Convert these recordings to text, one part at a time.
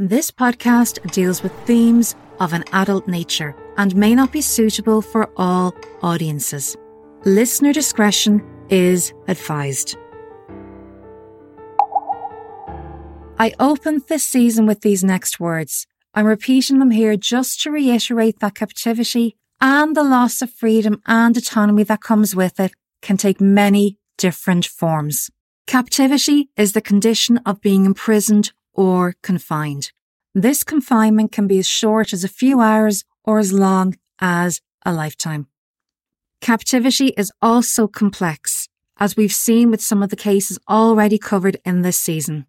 This podcast deals with themes of an adult nature and may not be suitable for all audiences. Listener discretion is advised. I opened this season with these next words. I'm repeating them here just to reiterate that captivity and the loss of freedom and autonomy that comes with it can take many different forms. Captivity is the condition of being imprisoned or confined. This confinement can be as short as a few hours or as long as a lifetime. Captivity is also complex, as we've seen with some of the cases already covered in this season.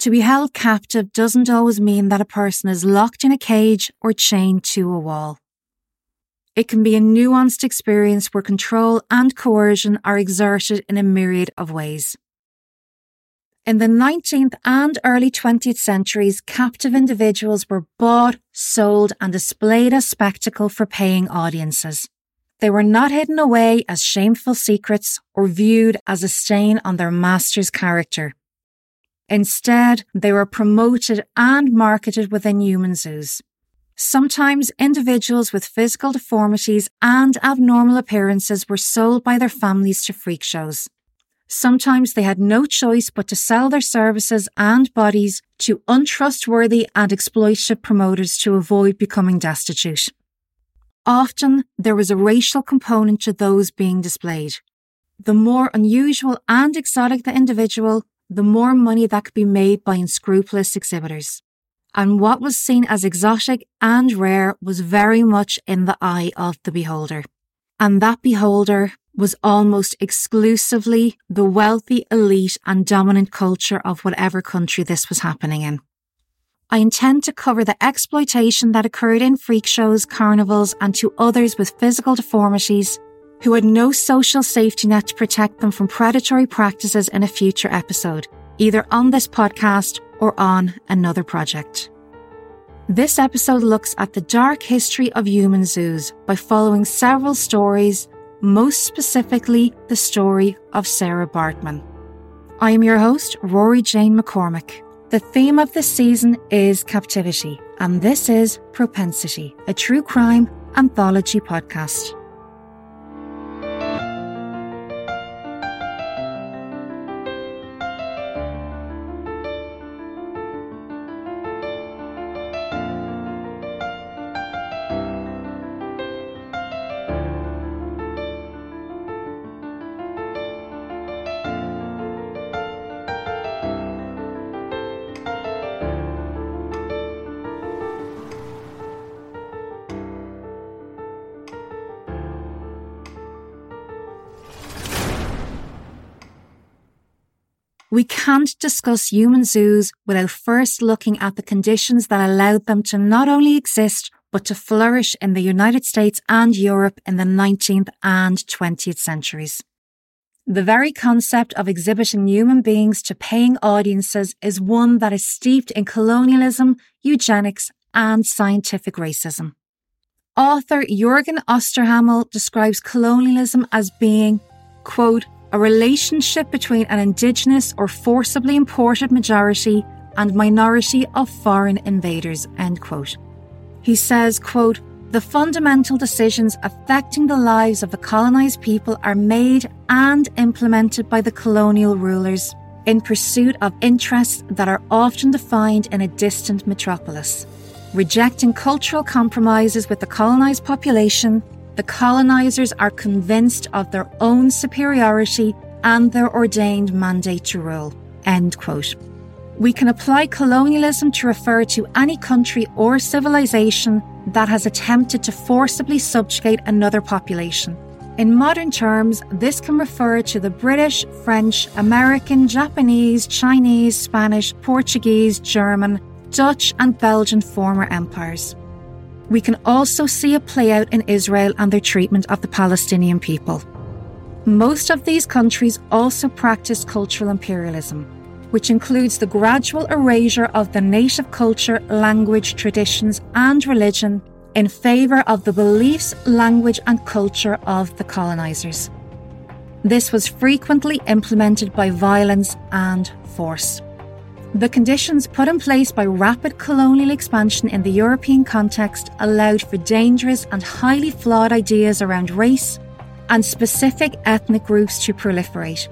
To be held captive doesn't always mean that a person is locked in a cage or chained to a wall. It can be a nuanced experience where control and coercion are exerted in a myriad of ways. In the 19th and early 20th centuries, captive individuals were bought, sold, and displayed as spectacle for paying audiences. They were not hidden away as shameful secrets or viewed as a stain on their master's character. Instead, they were promoted and marketed within human zoos. Sometimes individuals with physical deformities and abnormal appearances were sold by their families to freak shows. Sometimes they had no choice but to sell their services and bodies to untrustworthy and exploitative promoters to avoid becoming destitute. Often there was a racial component to those being displayed. The more unusual and exotic the individual, the more money that could be made by unscrupulous exhibitors and what was seen as exotic and rare was very much in the eye of the beholder. And that beholder was almost exclusively the wealthy elite and dominant culture of whatever country this was happening in. I intend to cover the exploitation that occurred in freak shows, carnivals, and to others with physical deformities who had no social safety net to protect them from predatory practices in a future episode, either on this podcast or on another project. This episode looks at the dark history of human zoos by following several stories, most specifically the story of Sarah Baartman. I am your host, Rory Jane McCormick. The theme of this season is captivity, and this is Propensity, a true crime anthology podcast. We can't discuss human zoos without first looking at the conditions that allowed them to not only exist, but to flourish in the United States and Europe in the 19th and 20th centuries. The very concept of exhibiting human beings to paying audiences is one that is steeped in colonialism, eugenics, and scientific racism. Author Jürgen Osterhammel describes colonialism as being, quote, a relationship between an indigenous or forcibly imported majority and minority of foreign invaders, end quote. He says, quote, the fundamental decisions affecting the lives of the colonized people are made and implemented by the colonial rulers in pursuit of interests that are often defined in a distant metropolis. Rejecting cultural compromises with the colonized population, the colonizers are convinced of their own superiority and their ordained mandate to rule. End quote. We can apply colonialism to refer to any country or civilization that has attempted to forcibly subjugate another population. In modern terms, this can refer to the British, French, American, Japanese, Chinese, Spanish, Portuguese, German, Dutch, and Belgian former empires. We can also see it play out in Israel and their treatment of the Palestinian people. Most of these countries also practice cultural imperialism, which includes the gradual erasure of the native culture, language, traditions, and religion in favour of the beliefs, language, and culture of the colonisers. This was frequently implemented by violence and force. The conditions put in place by rapid colonial expansion in the European context allowed for dangerous and highly flawed ideas around race and specific ethnic groups to proliferate.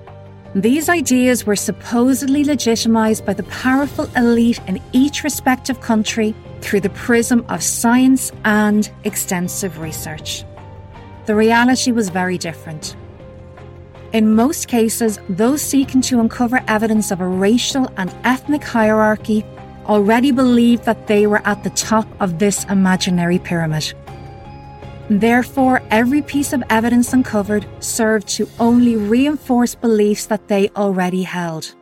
These ideas were supposedly legitimised by the powerful elite in each respective country through the prism of science and extensive research. The reality was very different. In most cases, those seeking to uncover evidence of a racial and ethnic hierarchy already believed that they were at the top of this imaginary pyramid. Therefore, every piece of evidence uncovered served to only reinforce beliefs that they already held.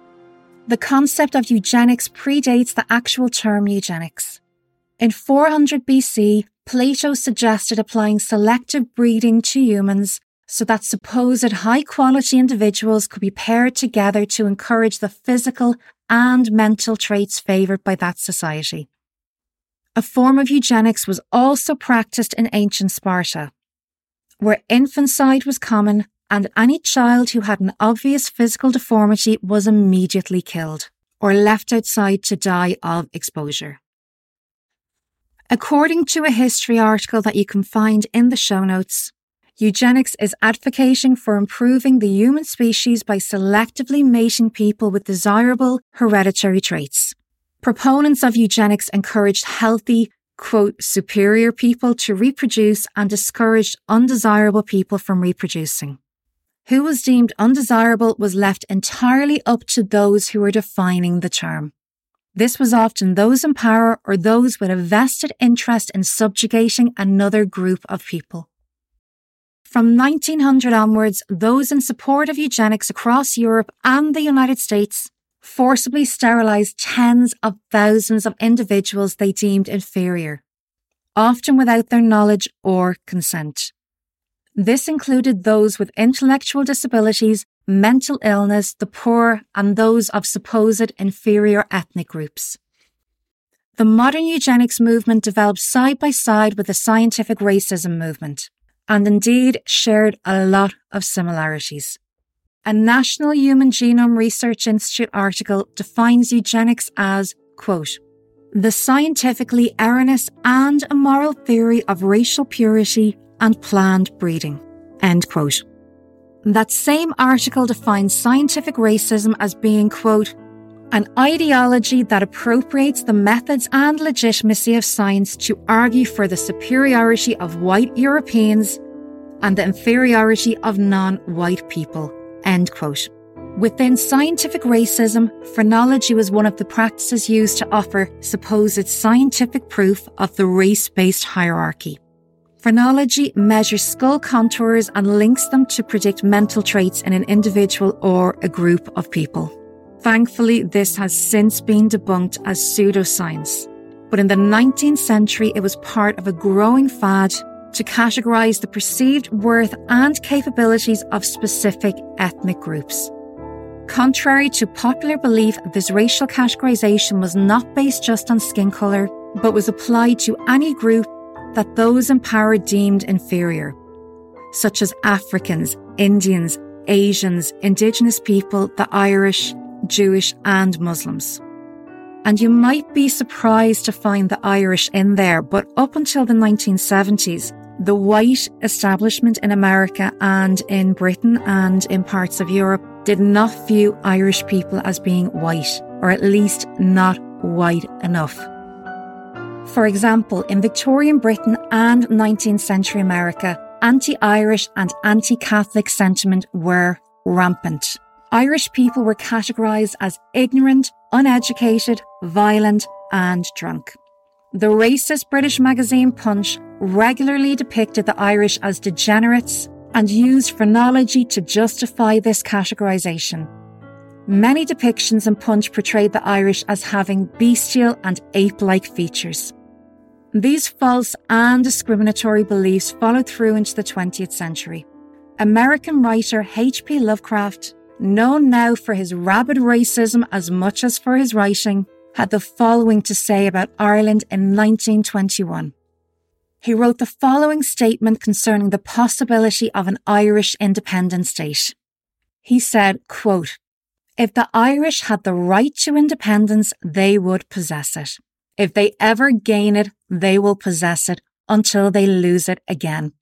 The concept of eugenics predates the actual term eugenics. In 400 BC, Plato suggested applying selective breeding to humans so that supposed high quality individuals could be paired together to encourage the physical and mental traits favoured by that society. A form of eugenics was also practiced in ancient Sparta, where infanticide was common and any child who had an obvious physical deformity was immediately killed or left outside to die of exposure. According to a history article that you can find in the show notes, Eugenics is advocating for improving the human species by selectively mating people with desirable hereditary traits. Proponents of eugenics encouraged healthy, quote, superior people to reproduce and discouraged undesirable people from reproducing. Who was deemed undesirable was left entirely up to those who were defining the term. This was often those in power or those with a vested interest in subjugating another group of people. From 1900 onwards, those in support of eugenics across Europe and the United States forcibly sterilized tens of thousands of individuals they deemed inferior, often without their knowledge or consent. This included those with intellectual disabilities, mental illness, the poor, and those of supposed inferior ethnic groups. The modern eugenics movement developed side by side with the scientific racism movement and indeed shared a lot of similarities. A National Human Genome Research Institute article defines eugenics as, quote, the scientifically erroneous and immoral theory of racial purity and planned breeding. End quote. That same article defines scientific racism as being, quote, an ideology that appropriates the methods and legitimacy of science to argue for the superiority of white Europeans and the inferiority of non-white people. End quote. Within scientific racism, phrenology was one of the practices used to offer supposed scientific proof of the race-based hierarchy. Phrenology measures skull contours and links them to predict mental traits in an individual or a group of people. Thankfully, this has since been debunked as pseudoscience. But in the 19th century, it was part of a growing fad to categorize the perceived worth and capabilities of specific ethnic groups. Contrary to popular belief, this racial categorization was not based just on skin color, but was applied to any group that those in power deemed inferior, such as Africans, Indians, Asians, Indigenous people, the Irish, Jewish, and Muslims. And you might be surprised to find the Irish in there, but up until the 1970s, the white establishment in America and in Britain and in parts of Europe did not view Irish people as being white, or at least not white enough. For example, in Victorian Britain and 19th century America, anti Irish and anti Catholic sentiment were rampant. Irish people were categorised as ignorant, uneducated, violent, and drunk. The racist British magazine Punch regularly depicted the Irish as degenerates and used phrenology to justify this categorisation. Many depictions in Punch portrayed the Irish as having bestial and ape-like features. These false and discriminatory beliefs followed through into the 20th century. American writer H.P. Lovecraft known now for his rabid racism as much as for his writing, had the following to say about Ireland in 1921. He wrote the following statement concerning the possibility of an Irish independent state. He said, quote, If the Irish had the right to independence, they would possess it. If they ever gain it, they will possess it until they lose it again.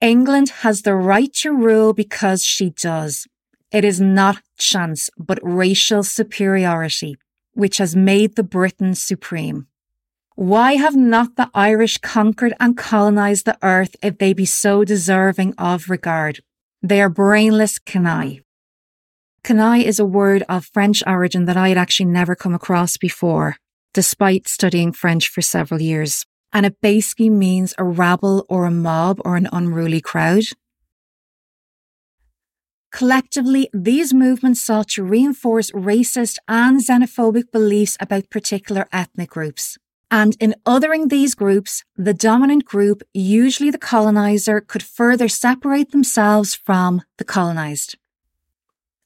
England has the right to rule because she does. It is not chance, but racial superiority, which has made the Briton supreme. Why have not the Irish conquered and colonized the earth if they be so deserving of regard? They are brainless canaille. Canaille is a word of French origin that I had actually never come across before, despite studying French for several years. And it basically means a rabble or a mob or an unruly crowd. Collectively, these movements sought to reinforce racist and xenophobic beliefs about particular ethnic groups. And in othering these groups, the dominant group, usually the colonizer, could further separate themselves from the colonized.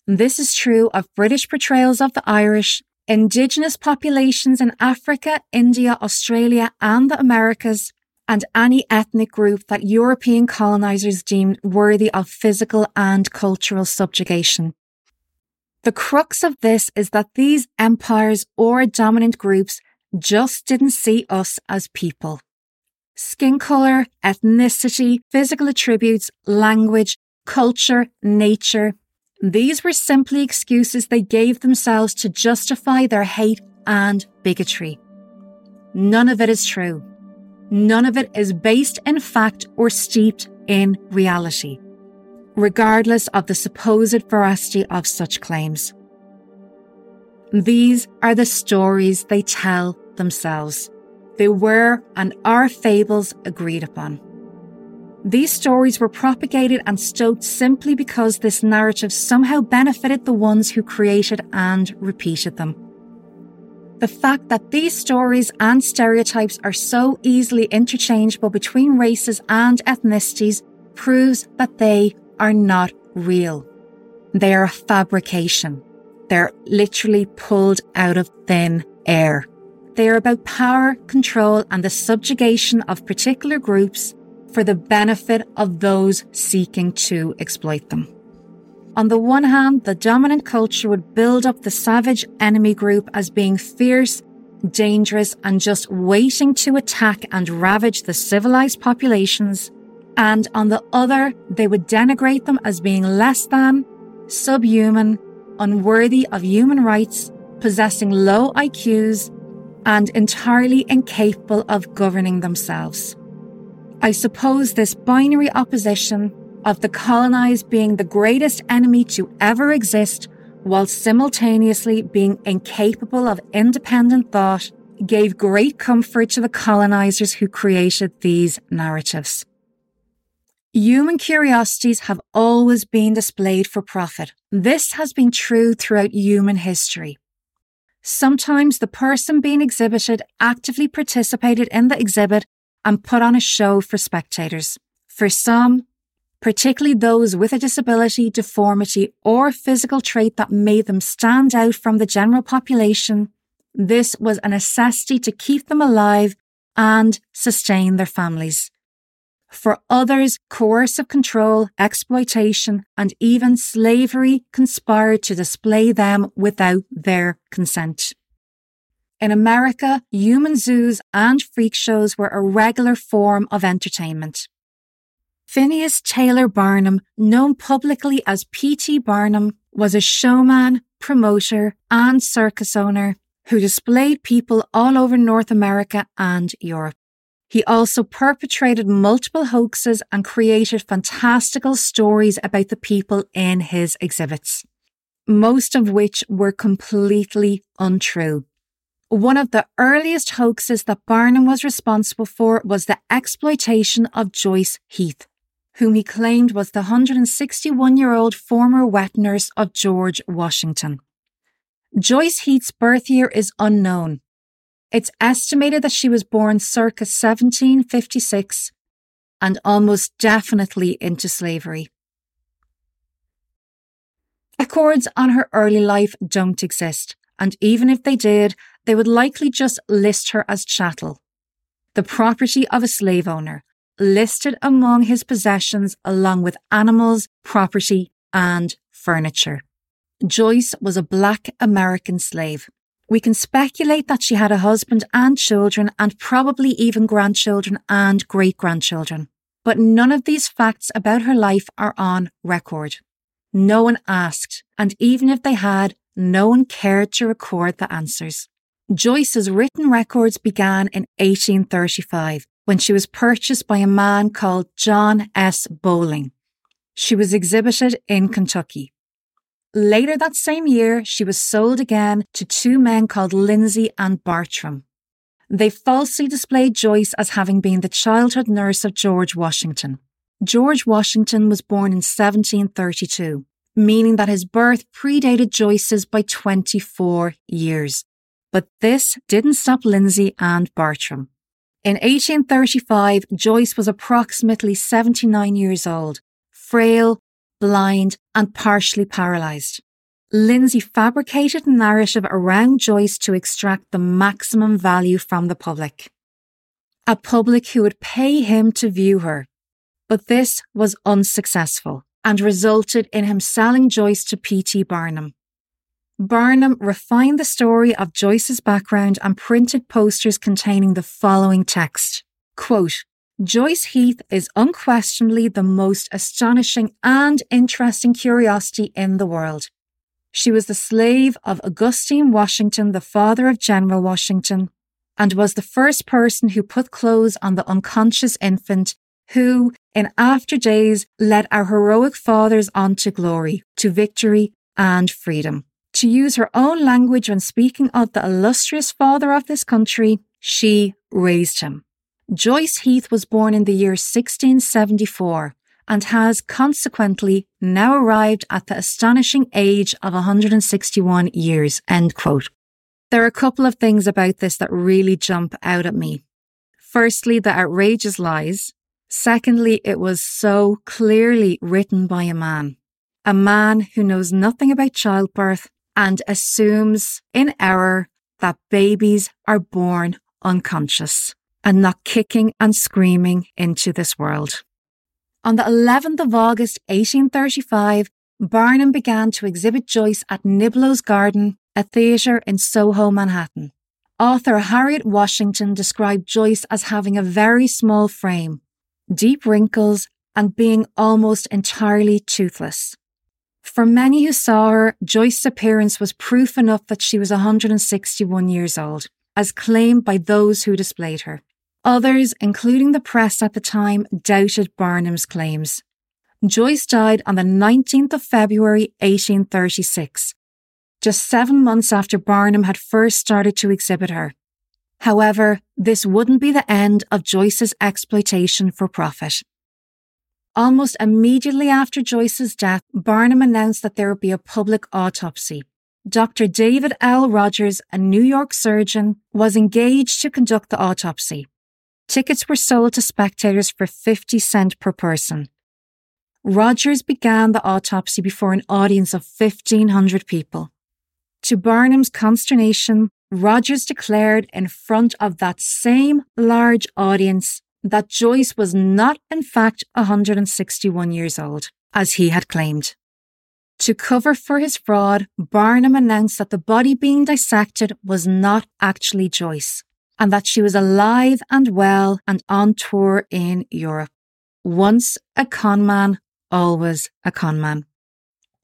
This is true of British portrayals of the Irish, indigenous populations in Africa, India, Australia, and the Americas, and any ethnic group that European colonizers deemed worthy of physical and cultural subjugation. The crux of this is that these empires or dominant groups just didn't see us as people. Skin color, ethnicity, physical attributes, language, culture, nature. These were simply excuses they gave themselves to justify their hate and bigotry. None of it is true. None of it is based in fact or steeped in reality, regardless of the supposed veracity of such claims. These are the stories they tell themselves. They were and are fables agreed upon. These stories were propagated and stoked simply because this narrative somehow benefited the ones who created and repeated them. The fact that these stories and stereotypes are so easily interchangeable between races and ethnicities proves that they are not real. They are a fabrication. They're literally pulled out of thin air. They are about power, control, and the subjugation of particular groups for the benefit of those seeking to exploit them. On the one hand, the dominant culture would build up the savage enemy group as being fierce, dangerous, and just waiting to attack and ravage the civilized populations. And on the other, they would denigrate them as being less than, subhuman, unworthy of human rights, possessing low IQs, and entirely incapable of governing themselves. I suppose this binary opposition of the colonized being the greatest enemy to ever exist while simultaneously being incapable of independent thought gave great comfort to the colonizers who created these narratives. Human curiosities have always been displayed for profit. This has been true throughout human history. Sometimes the person being exhibited actively participated in the exhibit and put on a show for spectators. For some, particularly those with a disability, deformity, or physical trait that made them stand out from the general population, this was a necessity to keep them alive and sustain their families. For others, coercive control, exploitation, and even slavery conspired to display them without their consent. In America, human zoos and freak shows were a regular form of entertainment. Phineas Taylor Barnum, known publicly as P.T. Barnum, was a showman, promoter, and circus owner who displayed people all over North America and Europe. He also perpetrated multiple hoaxes and created fantastical stories about the people in his exhibits, most of which were completely untrue. One of the earliest hoaxes that Barnum was responsible for was the exploitation of Joyce Heath, whom he claimed was the 161 year old former wet nurse of George Washington. Joyce Heath's birth year is unknown, it's estimated that she was born circa 1756 and almost definitely into slavery. Records on her early life don't exist, and even if they did, they would likely just list her as chattel, the property of a slave owner, listed among his possessions along with animals, property, and furniture. Joyce was a black American slave. We can speculate that she had a husband and children, and probably even grandchildren and great grandchildren. But none of these facts about her life are on record. No one asked, and even if they had, no one cared to record the answers. Joyce's written records began in 1835 when she was purchased by a man called John S. Bowling. She was exhibited in Kentucky. Later that same year, she was sold again to two men called Lindsay and Bartram. They falsely displayed Joyce as having been the childhood nurse of George Washington. George Washington was born in 1732, meaning that his birth predated Joyce's by 24 years. But this didn't stop Lindsay and Bartram. In 1835, Joyce was approximately 79 years old, frail, blind, and partially paralysed. Lindsay fabricated a narrative around Joyce to extract the maximum value from the public. A public who would pay him to view her. But this was unsuccessful and resulted in him selling Joyce to P.T. Barnum. Barnum refined the story of Joyce's background and printed posters containing the following text. Quote, Joyce Heath is unquestionably the most astonishing and interesting curiosity in the world. She was the slave of Augustine Washington, the father of General Washington, and was the first person who put clothes on the unconscious infant who, in after days, led our heroic fathers on to glory, to victory and freedom. To use her own language when speaking of the illustrious father of this country, she raised him. Joyce Heath was born in the year 1674 and has consequently now arrived at the astonishing age of 161 years. End quote. There are a couple of things about this that really jump out at me. Firstly, the outrageous lies. Secondly, it was so clearly written by a man. A man who knows nothing about childbirth and assumes in error that babies are born unconscious and not kicking and screaming into this world. On the 11th of August 1835, Barnum began to exhibit Joyce at Niblo's Garden, a theatre in Soho, Manhattan. Author Harriet Washington described Joyce as having a very small frame, deep wrinkles, and being almost entirely toothless. For many who saw her, Joyce's appearance was proof enough that she was 161 years old, as claimed by those who displayed her. Others, including the press at the time, doubted Barnum's claims. Joyce died on the 19th of February 1836, just seven months after Barnum had first started to exhibit her. However, this wouldn't be the end of Joyce's exploitation for profit. Almost immediately after Joyce's death, Barnum announced that there would be a public autopsy. Dr. David L. Rogers, a New York surgeon, was engaged to conduct the autopsy. Tickets were sold to spectators for 50 cents per person. Rogers began the autopsy before an audience of 1,500 people. To Barnum's consternation, Rogers declared in front of that same large audience that Joyce was not, in fact, 161 years old, as he had claimed. To cover for his fraud, Barnum announced that the body being dissected was not actually Joyce, and that she was alive and well and on tour in Europe. Once a conman, always a conman.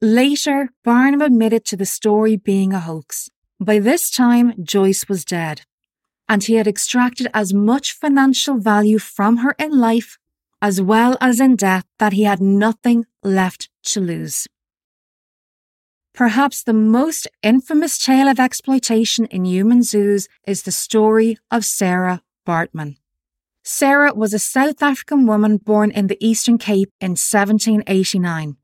Later, Barnum admitted to the story being a hoax. By this time, Joyce was dead and he had extracted as much financial value from her in life as well as in death that he had nothing left to lose. Perhaps the most infamous tale of exploitation in human zoos is the story of Sarah Baartman. Sarah was a South African woman born in the Eastern Cape in 1789.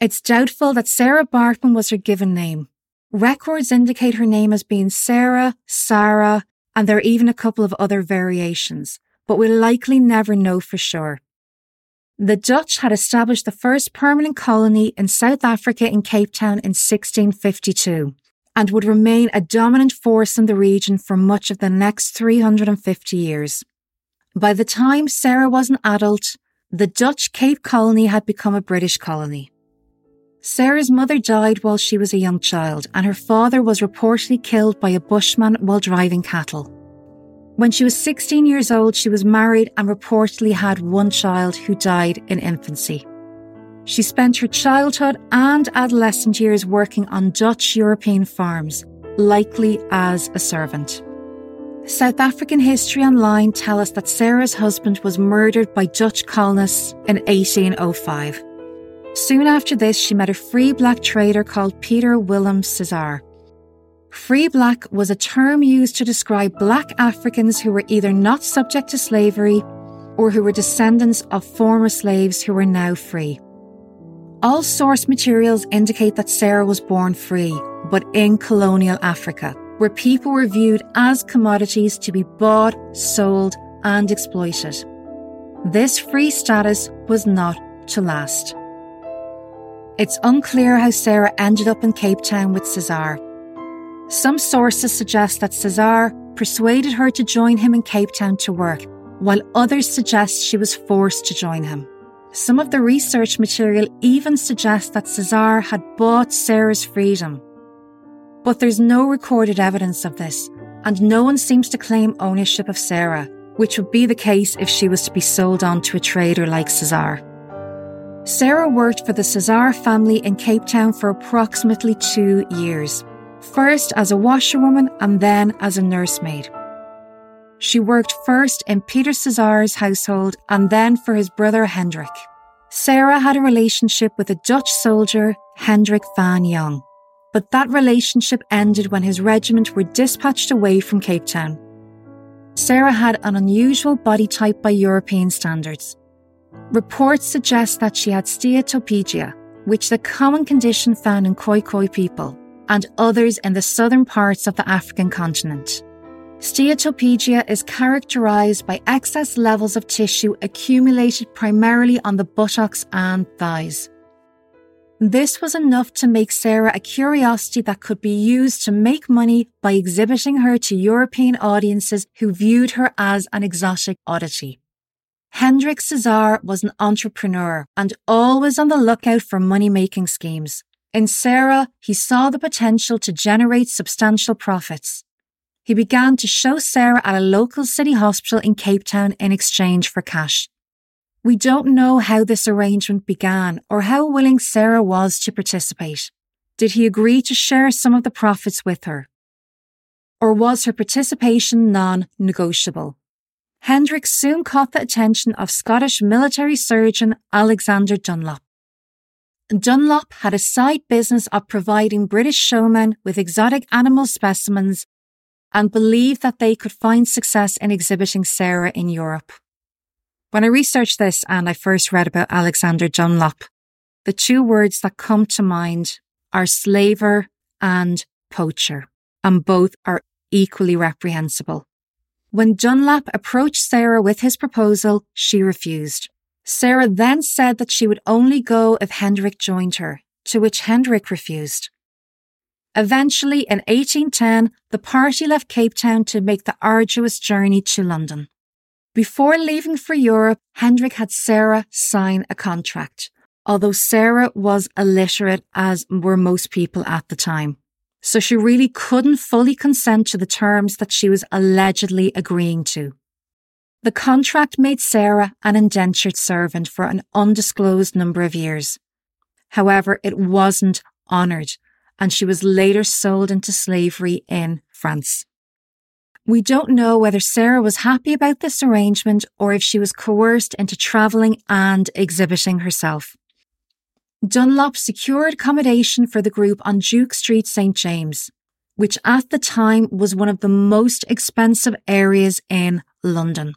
It's doubtful that Sarah Baartman was her given name. Records indicate her name as being Sarah, Sarah, and there are even a couple of other variations, but we'll likely never know for sure. The Dutch had established the first permanent colony in South Africa in Cape Town in 1652 and would remain a dominant force in the region for much of the next 350 years. By the time Sarah was an adult, the Dutch Cape Colony had become a British colony. Sarah's mother died while she was a young child, and her father was reportedly killed by a bushman while driving cattle. When she was 16 years old, she was married and reportedly had one child who died in infancy. She spent her childhood and adolescent years working on Dutch European farms, likely as a servant. South African History Online tell us that Sarah's husband was murdered by Dutch colonists in 1805. Soon after this, she met a free black trader called Peter Willem Cesar. Free black was a term used to describe black Africans who were either not subject to slavery or who were descendants of former slaves who were now free. All source materials indicate that Sarah was born free, but in colonial Africa, where people were viewed as commodities to be bought, sold, and exploited. This free status was not to last. It's unclear how Sarah ended up in Cape Town with Cesar. Some sources suggest that Cesar persuaded her to join him in Cape Town to work, while others suggest she was forced to join him. Some of the research material even suggests that Cesar had bought Sarah's freedom. But there's no recorded evidence of this, and no one seems to claim ownership of Sarah, which would be the case if she was to be sold on to a trader like Cesar. Sarah worked for the Cesar family in Cape Town for approximately two years, first as a washerwoman and then as a nursemaid. She worked first in Peter Cesar's household and then for his brother Hendrik. Sarah had a relationship with a Dutch soldier, Hendrik van Jong, but that relationship ended when his regiment were dispatched away from Cape Town. Sarah had an unusual body type by European standards. Reports suggest that she had steatopygia, which is a common condition found in Khoikhoi people and others in the southern parts of the African continent. Steatopygia is characterized by excess levels of tissue accumulated primarily on the buttocks and thighs. This was enough to make Sarah a curiosity that could be used to make money by exhibiting her to European audiences who viewed her as an exotic oddity. Hendrik Cesar was an entrepreneur and always on the lookout for money making schemes. In Sarah, he saw the potential to generate substantial profits he began to show Sarah at a local city hospital in Cape Town in exchange for cash. We don't know how this arrangement began or how willing Sarah was to participate. Did he agree to share some of the profits with her? Or was her participation non negotiable? Hendrik soon caught the attention of Scottish military surgeon Alexander Dunlop. Dunlop had a side business of providing British showmen with exotic animal specimens and believed that they could find success in exhibiting Sarah in Europe. When I researched this and I first read about Alexander Dunlop, the two words that come to mind are slaver and poacher, and both are equally reprehensible. When Dunlop approached Sarah with his proposal, she refused. Sarah then said that she would only go if Hendrik joined her, to which Hendrik refused. Eventually, in 1810, the party left Cape Town to make the arduous journey to London. Before leaving for Europe, Hendrik had Sarah sign a contract, although Sarah was illiterate as were most people at the time. So she really couldn't fully consent to the terms that she was allegedly agreeing to. The contract made Sarah an indentured servant for an undisclosed number of years. However, it wasn't honoured and she was later sold into slavery in France. We don't know whether Sarah was happy about this arrangement or if she was coerced into travelling and exhibiting herself. Dunlop secured accommodation for the group on Duke Street, St. James, which at the time was one of the most expensive areas in London.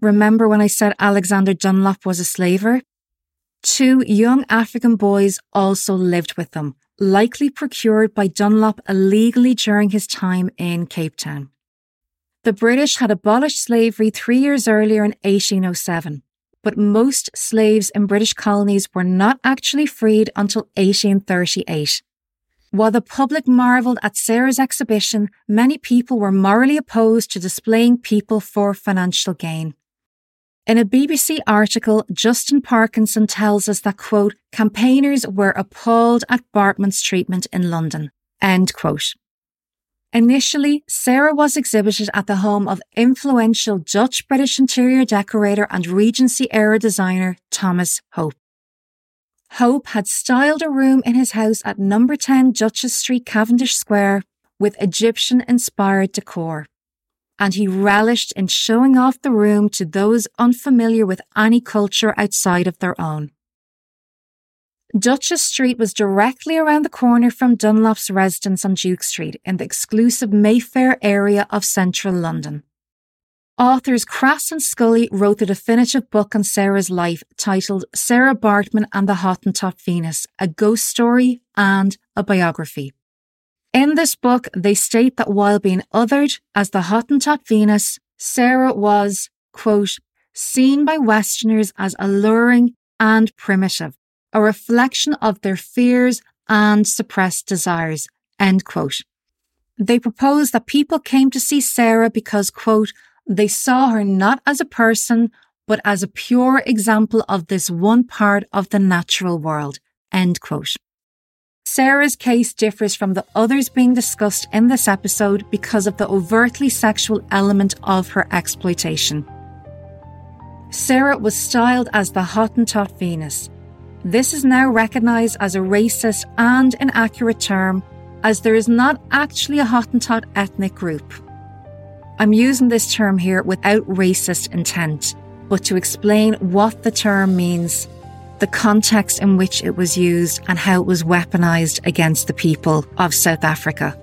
Remember when I said Alexander Dunlop was a slaver? Two young African boys also lived with them, likely procured by Dunlop illegally during his time in Cape Town. The British had abolished slavery three years earlier in 1807, but most slaves in British colonies were not actually freed until 1838. While the public marvelled at Sarah's exhibition, many people were morally opposed to displaying people for financial gain. In a BBC article, Justin Parkinson tells us that, quote, campaigners were appalled at Baartman's treatment in London, end quote. Initially, Sarah was exhibited at the home of influential Dutch British interior decorator and Regency era designer Thomas Hope. Hope had styled a room in his house at number 10 Duchess Street, Cavendish Square with Egyptian inspired decor and he relished in showing off the room to those unfamiliar with any culture outside of their own. Duchess Street was directly around the corner from Dunlop's residence on Duke Street in the exclusive Mayfair area of central London. Authors Crais and Scully wrote the definitive book on Sarah's life titled Sarah Baartman and the Hottentot Venus, a ghost story and a biography. In this book, they state that while being othered as the Hottentot Venus, Sarah was, quote, seen by Westerners as alluring and primitive, a reflection of their fears and suppressed desires, end quote. They propose that people came to see Sarah because, quote, they saw her not as a person, but as a pure example of this one part of the natural world, end quote. Sarah's case differs from the others being discussed in this episode because of the overtly sexual element of her exploitation. Sarah was styled as the Hottentot Venus. This is now recognised as a racist and inaccurate term, as there is not actually a Hottentot ethnic group. I'm using this term here without racist intent, but to explain what the term means the context in which it was used and how it was weaponized against the people of South Africa.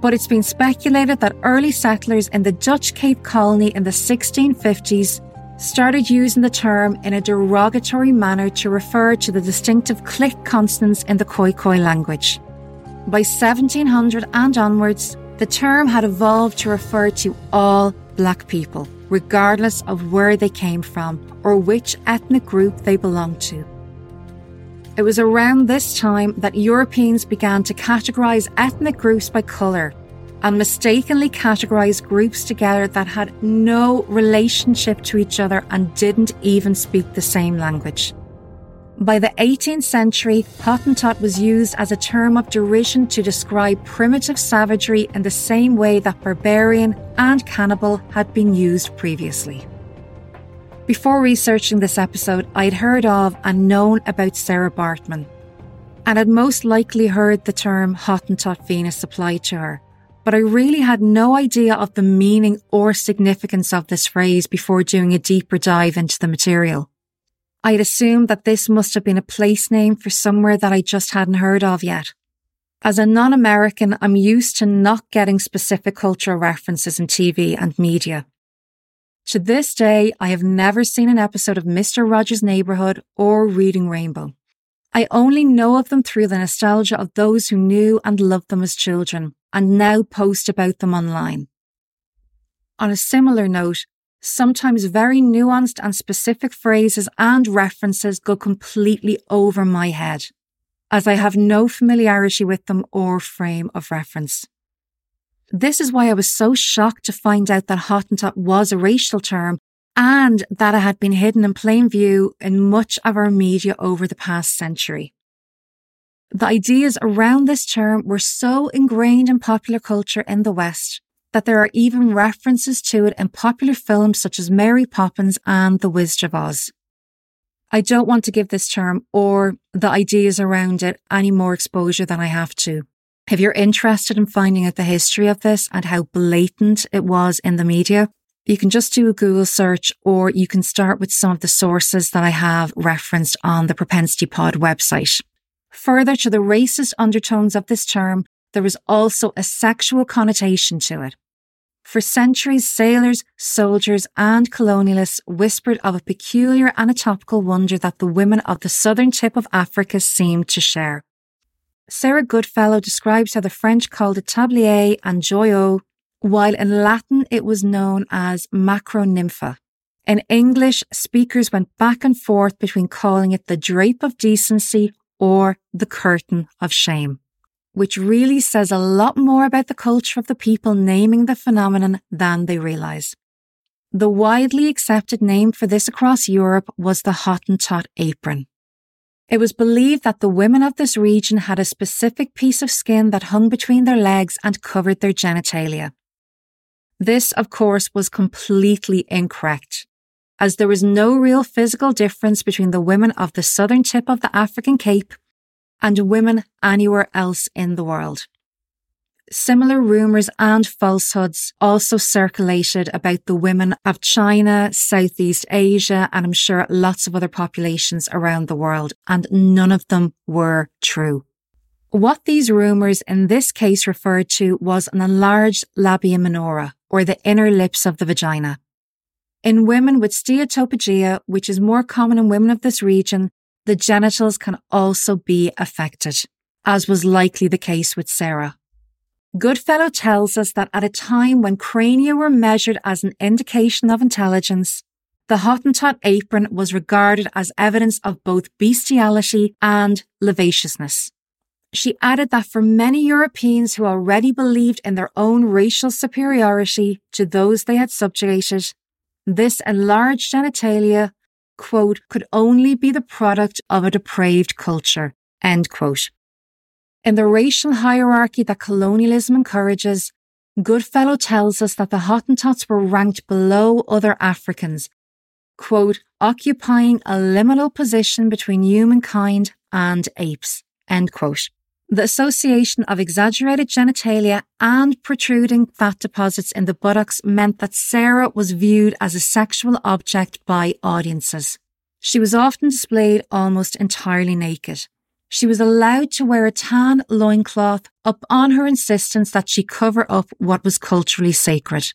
But it's been speculated that early settlers in the Dutch Cape Colony in the 1650s started using the term in a derogatory manner to refer to the distinctive click consonants in the Khoikhoi language. By 1700 and onwards, the term had evolved to refer to all black people regardless of where they came from or which ethnic group they belonged to. It was around this time that Europeans began to categorize ethnic groups by colour and mistakenly categorized groups together that had no relationship to each other and didn't even speak the same language. By the 18th century, Hottentot was used as a term of derision to describe primitive savagery in the same way that barbarian and cannibal had been used previously. Before researching this episode, I'd heard of and known about Sarah Baartman, and had most likely heard the term Hottentot Venus applied to her, but I really had no idea of the meaning or significance of this phrase before doing a deeper dive into the material. I had assumed that this must have been a place name for somewhere that I just hadn't heard of yet. As a non-American, I'm used to not getting specific cultural references in TV and media. To this day, I have never seen an episode of Mr. Rogers' Neighborhood or Reading Rainbow. I only know of them through the nostalgia of those who knew and loved them as children and now post about them online. On a similar note, Sometimes very nuanced and specific phrases and references go completely over my head, as I have no familiarity with them or frame of reference. This is why I was so shocked to find out that Hottentot was a racial term and that it had been hidden in plain view in much of our media over the past century. The ideas around this term were so ingrained in popular culture in the West that there are even references to it in popular films such as Mary Poppins and The Wizard of Oz. I don't want to give this term or the ideas around it any more exposure than I have to. If you're interested in finding out the history of this and how blatant it was in the media, you can just do a Google search or you can start with some of the sources that I have referenced on the Propensity Pod website. Further to the racist undertones of this term, there is also a sexual connotation to it. For centuries, sailors, soldiers, and colonialists whispered of a peculiar anatomical wonder that the women of the southern tip of Africa seemed to share. Sarah Goodfellow describes how the French called it tablier and joyau, while in Latin it was known as macronympha. In English, speakers went back and forth between calling it the drape of decency or the curtain of shame which really says a lot more about the culture of the people naming the phenomenon than they realize. The widely accepted name for this across Europe was the Hottentot apron. It was believed that the women of this region had a specific piece of skin that hung between their legs and covered their genitalia. This, of course, was completely incorrect, as there was no real physical difference between the women of the southern tip of the African Cape and women anywhere else in the world. Similar rumours and falsehoods also circulated about the women of China, Southeast Asia, and I'm sure lots of other populations around the world, and none of them were true. What these rumours in this case referred to was an enlarged labia minora, or the inner lips of the vagina. In women with steatopygia, which is more common in women of this region, the genitals can also be affected, as was likely the case with Sarah. Goodfellow tells us that at a time when crania were measured as an indication of intelligence, the Hottentot apron was regarded as evidence of both bestiality and lasciviousness. She added that for many Europeans who already believed in their own racial superiority to those they had subjugated, this enlarged genitalia, quote, could only be the product of a depraved culture, end quote. In the racial hierarchy that colonialism encourages, Goodfellow tells us that the Hottentots were ranked below other Africans, quote, occupying a liminal position between humankind and apes, end quote. The association of exaggerated genitalia and protruding fat deposits in the buttocks meant that Sarah was viewed as a sexual object by audiences. She was often displayed almost entirely naked she was allowed to wear a tan loincloth upon her insistence that she cover up what was culturally sacred.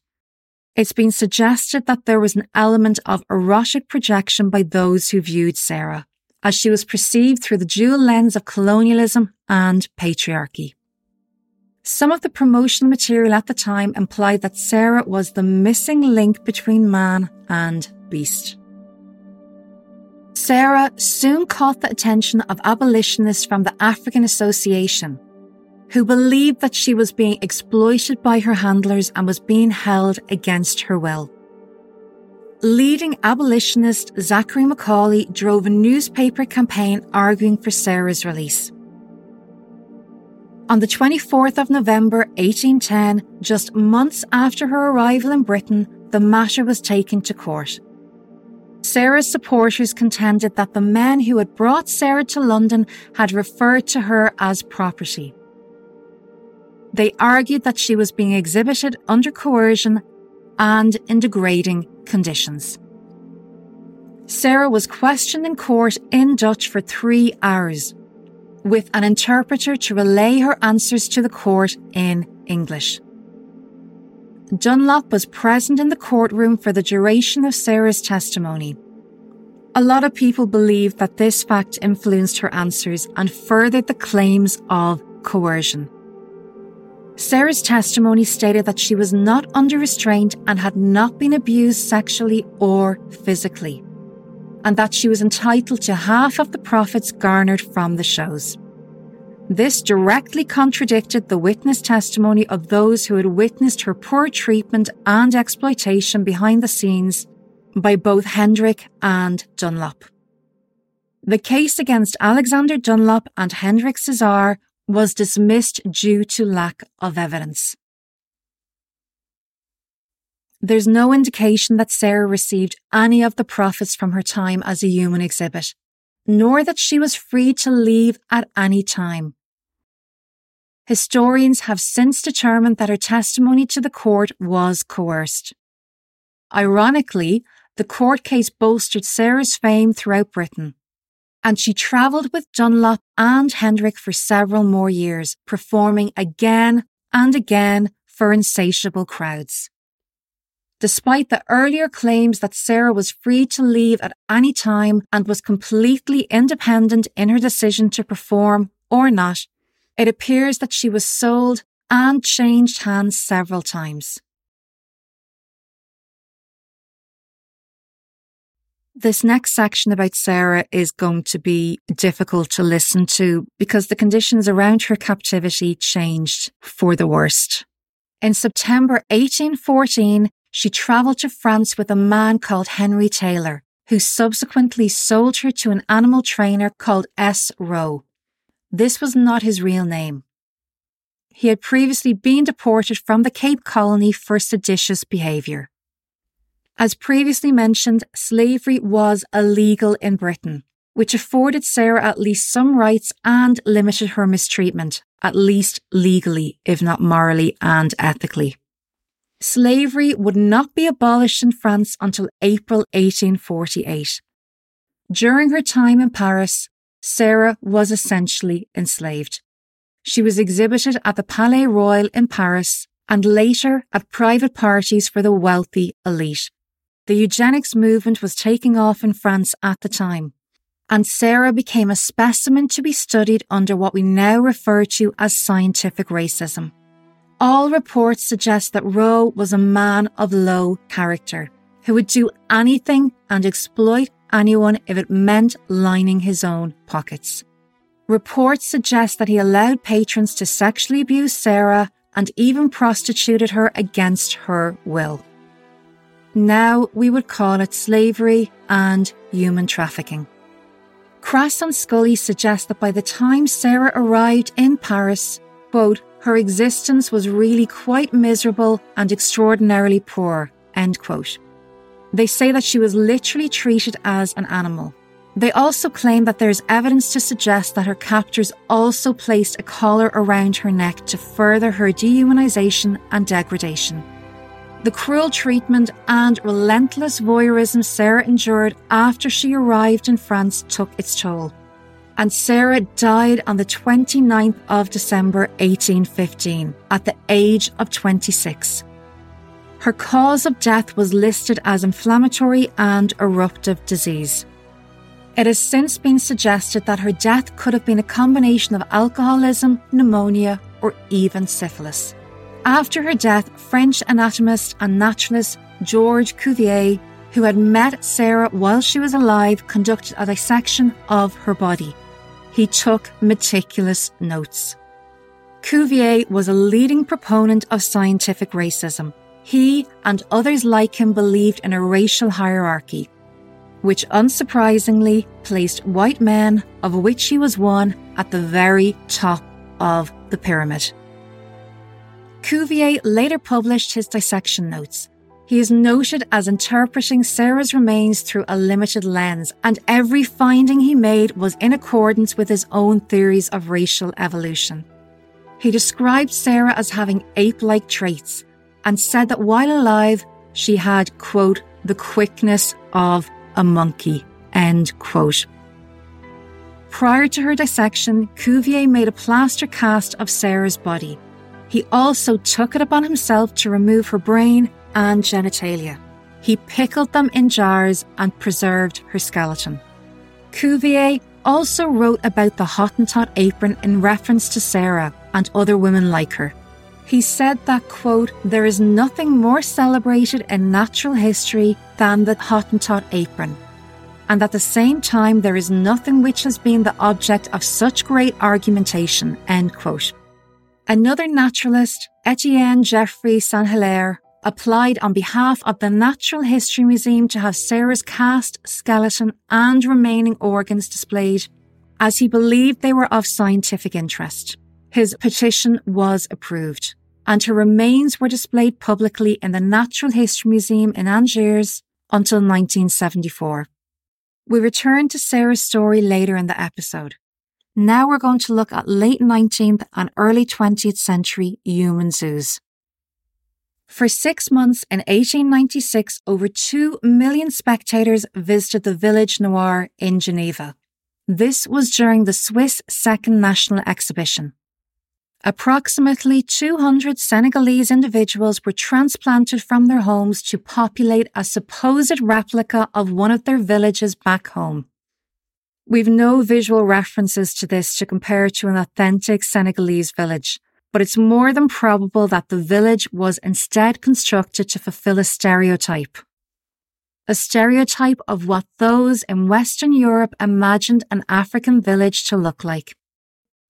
It's been suggested that there was an element of erotic projection by those who viewed Sarah, as she was perceived through the dual lens of colonialism and patriarchy. Some of the promotional material at the time implied that Sarah was the missing link between man and beast. Sarah soon caught the attention of abolitionists from the African Association, who believed that she was being exploited by her handlers and was being held against her will. Leading abolitionist Zachary Macaulay drove a newspaper campaign arguing for Sarah's release. On the 24th of November 1810, just months after her arrival in Britain, the matter was taken to court. Sarah's supporters contended that the men who had brought Sarah to London had referred to her as property. They argued that she was being exhibited under coercion and in degrading conditions. Sarah was questioned in court in Dutch for three hours, with an interpreter to relay her answers to the court in English. Dunlop was present in the courtroom for the duration of Sarah's testimony. A lot of people believe that this fact influenced her answers and furthered the claims of coercion. Sarah's testimony stated that she was not under restraint and had not been abused sexually or physically, and that she was entitled to half of the profits garnered from the shows. This directly contradicted the witness testimony of those who had witnessed her poor treatment and exploitation behind the scenes by both Hendrik and Dunlop. The case against Alexander Dunlop and Hendrik Cesar was dismissed due to lack of evidence. There's no indication that Sarah received any of the profits from her time as a human exhibit nor that she was free to leave at any time. Historians have since determined that her testimony to the court was coerced. Ironically, the court case bolstered Sarah's fame throughout Britain, and she travelled with Dunlop and Hendrik for several more years, performing again and again for insatiable crowds. Despite the earlier claims that Sarah was free to leave at any time and was completely independent in her decision to perform or not, it appears that she was sold and changed hands several times. This next section about Sarah is going to be difficult to listen to because the conditions around her captivity changed for the worst. In September 1814, she travelled to France with a man called Henry Taylor, who subsequently sold her to an animal trainer called S. Rowe. This was not his real name. He had previously been deported from the Cape Colony for seditious behaviour. As previously mentioned, slavery was illegal in Britain, which afforded Sarah at least some rights and limited her mistreatment, at least legally, if not morally and ethically. Slavery would not be abolished in France until April 1848. During her time in Paris, Sarah was essentially enslaved. She was exhibited at the Palais Royal in Paris and later at private parties for the wealthy elite. The eugenics movement was taking off in France at the time, and Sarah became a specimen to be studied under what we now refer to as scientific racism. All reports suggest that Rowe was a man of low character who would do anything and exploit anyone if it meant lining his own pockets. Reports suggest that he allowed patrons to sexually abuse Sarah and even prostituted her against her will. Now we would call it slavery and human trafficking. Crais and Scully suggest that by the time Sarah arrived in Paris, quote, her existence was really quite miserable and extraordinarily poor, end quote. They say that she was literally treated as an animal. They also claim that there is evidence to suggest that her captors also placed a collar around her neck to further her dehumanization and degradation. The cruel treatment and relentless voyeurism Sarah endured after she arrived in France took its toll. And Sarah died on the 29th of December 1815 at the age of 26. Her cause of death was listed as inflammatory and eruptive disease. It has since been suggested that her death could have been a combination of alcoholism, pneumonia, or even syphilis. After her death, French anatomist and naturalist Georges Cuvier, who had met Sarah while she was alive, conducted a dissection of her body. He took meticulous notes. Cuvier was a leading proponent of scientific racism. He and others like him believed in a racial hierarchy, which unsurprisingly placed white men, of which he was one, at the very top of the pyramid. Cuvier later published his dissection notes. He is noted as interpreting Sarah's remains through a limited lens, and every finding he made was in accordance with his own theories of racial evolution. He described Sarah as having ape like traits and said that while alive, she had, quote, the quickness of a monkey, end quote. Prior to her dissection, Cuvier made a plaster cast of Sarah's body. He also took it upon himself to remove her brain and genitalia. He pickled them in jars and preserved her skeleton. Cuvier also wrote about the Hottentot apron in reference to Sarah and other women like her. He said that, quote, there is nothing more celebrated in natural history than the Hottentot apron. And at the same time, there is nothing which has been the object of such great argumentation, end quote. Another naturalist, Etienne Geoffroy Saint Hilaire, applied on behalf of the Natural History Museum to have Sarah's cast, skeleton, and remaining organs displayed, as he believed they were of scientific interest. His petition was approved, and her remains were displayed publicly in the Natural History Museum in Angers until 1974. We return to Sarah's story later in the episode. Now we're going to look at late 19th and early 20th century human zoos. For six months in 1896, over 2 million spectators visited the Village Noir in Geneva. This was during the Swiss Second National Exhibition. Approximately 200 Senegalese individuals were transplanted from their homes to populate a supposed replica of one of their villages back home. We've no visual references to this to compare to an authentic Senegalese village, but it's more than probable that the village was instead constructed to fulfill a stereotype. A stereotype of what those in Western Europe imagined an African village to look like.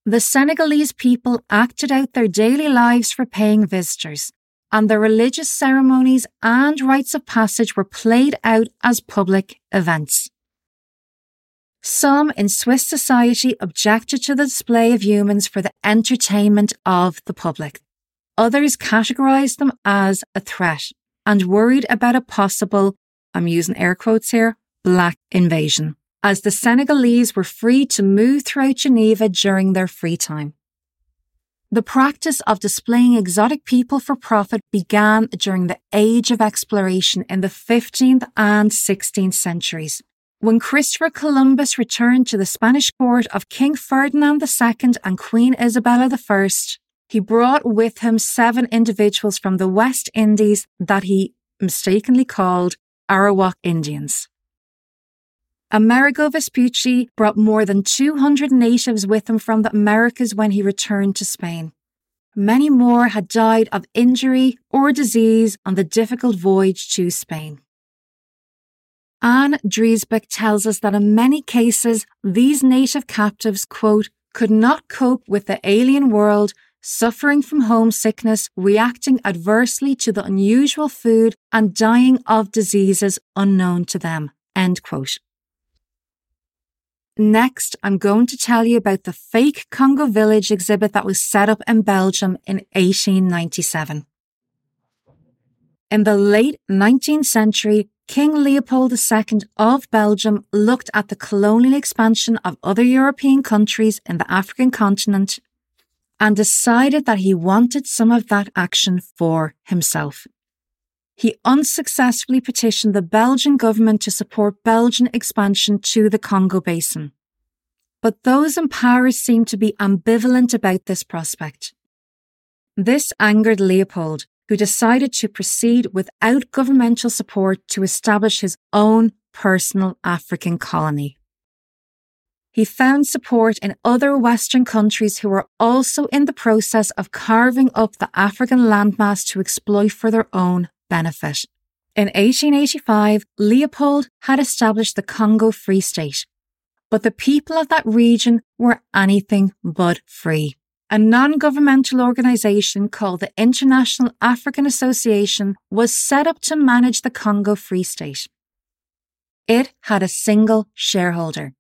The Senegalese people acted out their daily lives for paying visitors, and the religious ceremonies and rites of passage were played out as public events. Some in Swiss society objected to the display of humans for the entertainment of the public. Others categorized them as a threat and worried about a possible, I'm using air quotes here, black invasion, as the Senegalese were free to move throughout Geneva during their free time. The practice of displaying exotic people for profit began during the age of exploration in the 15th and 16th centuries. When Christopher Columbus returned to the Spanish court of King Ferdinand II and Queen Isabella I, he brought with him seven individuals from the West Indies that he mistakenly called Arawak Indians. Amerigo Vespucci brought more than 200 natives with him from the Americas when he returned to Spain. Many more had died of injury or disease on the difficult voyage to Spain. Anne Dreesbach tells us that in many cases, these native captives, quote, could not cope with the alien world, suffering from homesickness, reacting adversely to the unusual food, and dying of diseases unknown to them, end quote. Next, I'm going to tell you about the fake Congo village exhibit that was set up in Belgium in 1897. In the late 19th century, King Leopold II of Belgium looked at the colonial expansion of other European countries in the African continent and decided that he wanted some of that action for himself. He unsuccessfully petitioned the Belgian government to support Belgian expansion to the Congo Basin. But those in power seemed to be ambivalent about this prospect. This angered Leopold, who decided to proceed without governmental support to establish his own personal African colony. He found support in other Western countries who were also in the process of carving up the African landmass to exploit for their own benefit. In 1885, Leopold had established the Congo Free State, but the people of that region were anything but free a non-governmental organization called the International African Association was set up to manage the Congo Free State. It had a single shareholder,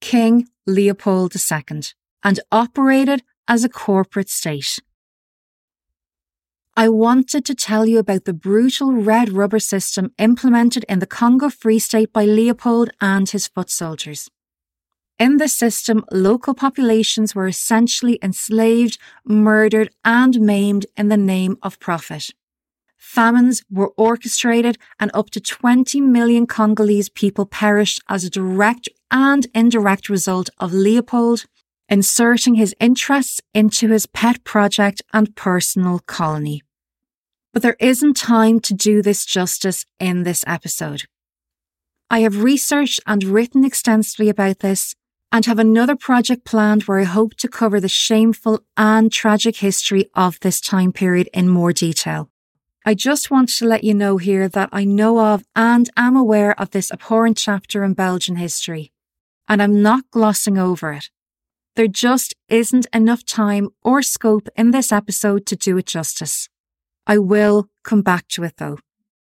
King Leopold II, and operated as a corporate state. I wanted to tell you about the brutal red rubber system implemented in the Congo Free State by Leopold and his foot soldiers. In the system, local populations were essentially enslaved, murdered, and maimed in the name of profit. Famines were orchestrated, and up to 20 million Congolese people perished as a direct and indirect result of Leopold inserting his interests into his pet project and personal colony. But there isn't time to do this justice in this episode. I have researched and written extensively about this, and have another project planned where I hope to cover the shameful and tragic history of this time period in more detail. I just want to let you know here that I know of and am aware of this abhorrent chapter in Belgian history, and I'm not glossing over it. There just isn't enough time or scope in this episode to do it justice. I will come back to it though,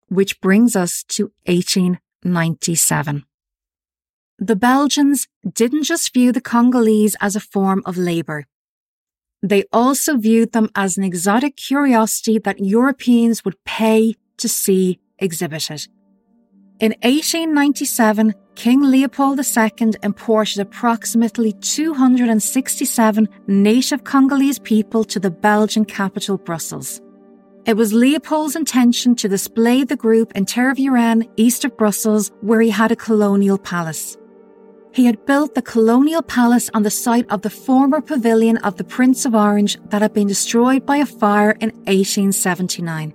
which brings us to 1897. The Belgians didn't just view the Congolese as a form of labour. They also viewed them as an exotic curiosity that Europeans would pay to see exhibited. In 1897, King Leopold II imported approximately 267 native Congolese people to the Belgian capital, Brussels. It was Leopold's intention to display the group in Tervuren, east of Brussels, where he had a colonial palace. He had built the colonial palace on the site of the former pavilion of the Prince of Orange that had been destroyed by a fire in 1879.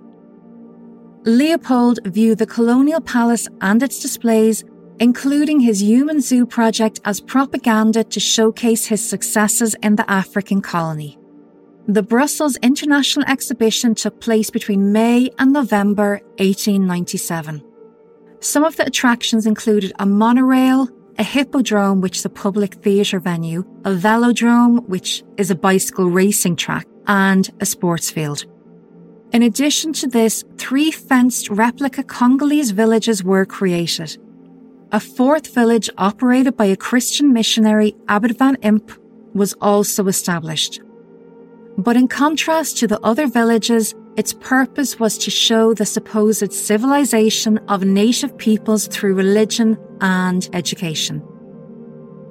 Leopold viewed the colonial palace and its displays, including his human zoo project, as propaganda to showcase his successes in the African colony. The Brussels International Exhibition took place between May and November 1897. Some of the attractions included a monorail, a hippodrome, which is a public theatre venue, a velodrome, which is a bicycle racing track, and a sports field. In addition to this, three fenced replica Congolese villages were created. A fourth village operated by a Christian missionary, Abed van Imp, was also established. But in contrast to the other villages, its purpose was to show the supposed civilization of native peoples through religion and education.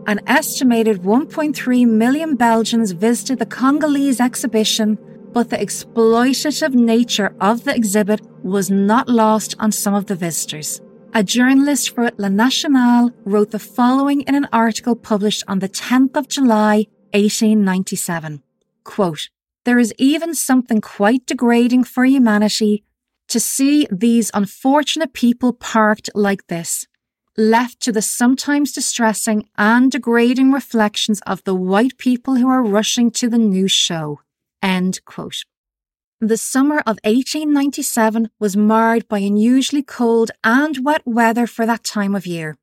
An estimated 1.3 million Belgians visited the Congolese exhibition but the exploitative nature of the exhibit was not lost on some of the visitors. A journalist for La Nationale wrote the following in an article published on the 10th of July, 1897. Quote, there is even something quite degrading for humanity to see these unfortunate people parked like this, left to the sometimes distressing and degrading reflections of the white people who are rushing to the new show. End quote. The summer of 1897 was marred by unusually cold and wet weather for that time of year.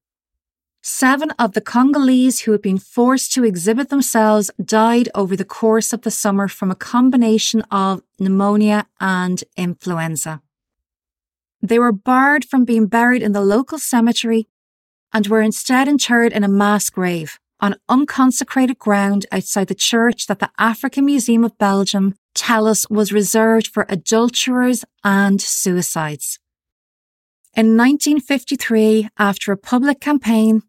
Seven of the Congolese who had been forced to exhibit themselves died over the course of the summer from a combination of pneumonia and influenza. They were barred from being buried in the local cemetery and were instead interred in a mass grave on unconsecrated ground outside the church that the African Museum of Belgium tell us was reserved for adulterers and suicides. In 1953, after a public campaign,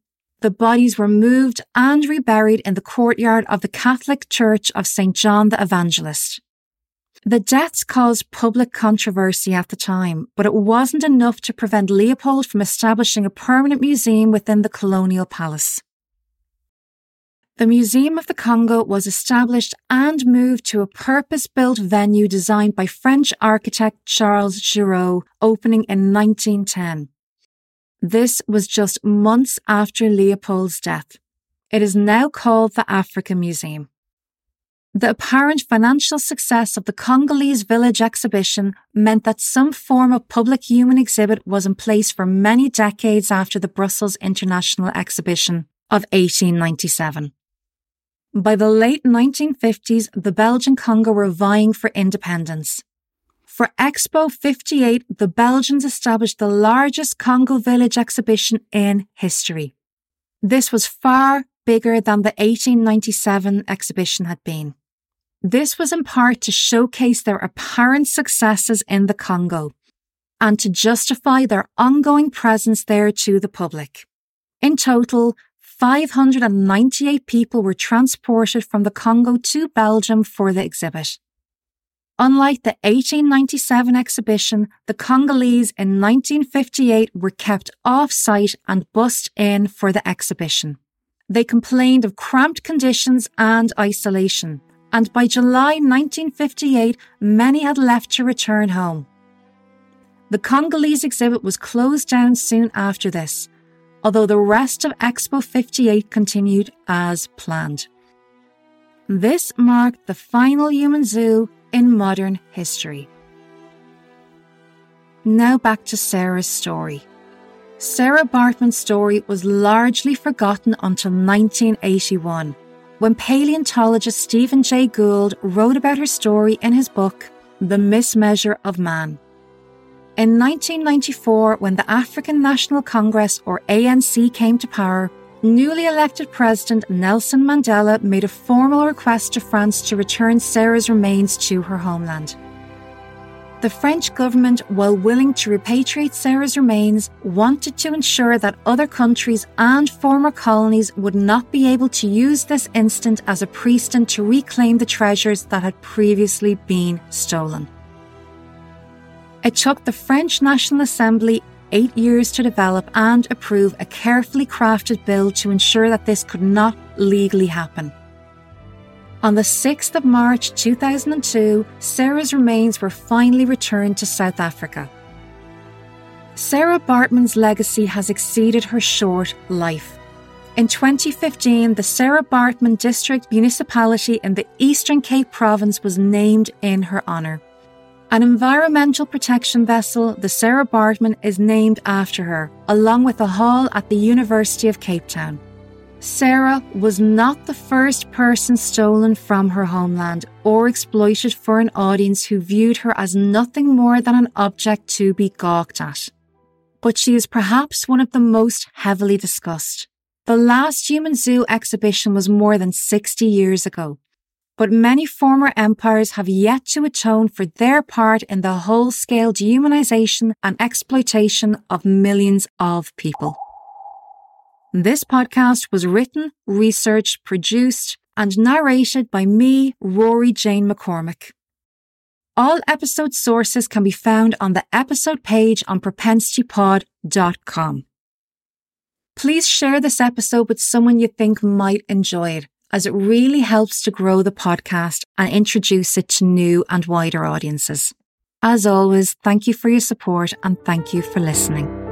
the bodies were moved and reburied in the courtyard of the Catholic Church of St. John the Evangelist. The deaths caused public controversy at the time, but it wasn't enough to prevent Leopold from establishing a permanent museum within the colonial palace. The Museum of the Congo was established and moved to a purpose built venue designed by French architect Charles Girault, opening in 1910. This was just months after Leopold's death. It is now called the Africa Museum. The apparent financial success of the Congolese village exhibition meant that some form of public human exhibit was in place for many decades after the Brussels International Exhibition of 1897. By the late 1950s, the Belgian Congo were vying for independence. For Expo 58, the Belgians established the largest Congo village exhibition in history. This was far bigger than the 1897 exhibition had been. This was in part to showcase their apparent successes in the Congo and to justify their ongoing presence there to the public. In total, 598 people were transported from the Congo to Belgium for the exhibit. Unlike the 1897 exhibition, the Congolese in 1958 were kept off site and bussed in for the exhibition. They complained of cramped conditions and isolation, and by July 1958, many had left to return home. The Congolese exhibit was closed down soon after this, although the rest of Expo 58 continued as planned. This marked the final human zoo in modern history. Now back to Sarah's story. Sarah Baartman's story was largely forgotten until 1981, when paleontologist Stephen Jay Gould wrote about her story in his book, The Mismeasure of Man. In 1994, when the African National Congress, or ANC, came to power, newly elected President Nelson Mandela made a formal request to France to return Sarah's remains to her homeland. The French government, while willing to repatriate Sarah's remains, wanted to ensure that other countries and former colonies would not be able to use this incident as a precedent to reclaim the treasures that had previously been stolen. It took the French National Assembly eight years to develop and approve a carefully crafted bill to ensure that this could not legally happen. On the 6th of March 2002, Sarah's remains were finally returned to South Africa. Sarah Baartman's legacy has exceeded her short life. In 2015, the Sarah Bartman District Municipality in the Eastern Cape Province was named in her honour. An environmental protection vessel, the Sarah Baartman, is named after her, along with a hall at the University of Cape Town. Sarah was not the first person stolen from her homeland or exploited for an audience who viewed her as nothing more than an object to be gawked at. But she is perhaps one of the most heavily discussed. The last Human Zoo exhibition was more than 60 years ago, but many former empires have yet to atone for their part in the whole scale dehumanization and exploitation of millions of people. This podcast was written, researched, produced, and narrated by me, Rory Jane McCormick. All episode sources can be found on the episode page on propensitypod.com. Please share this episode with someone you think might enjoy it, as it really helps to grow the podcast and introduce it to new and wider audiences. As always, thank you for your support and thank you for listening.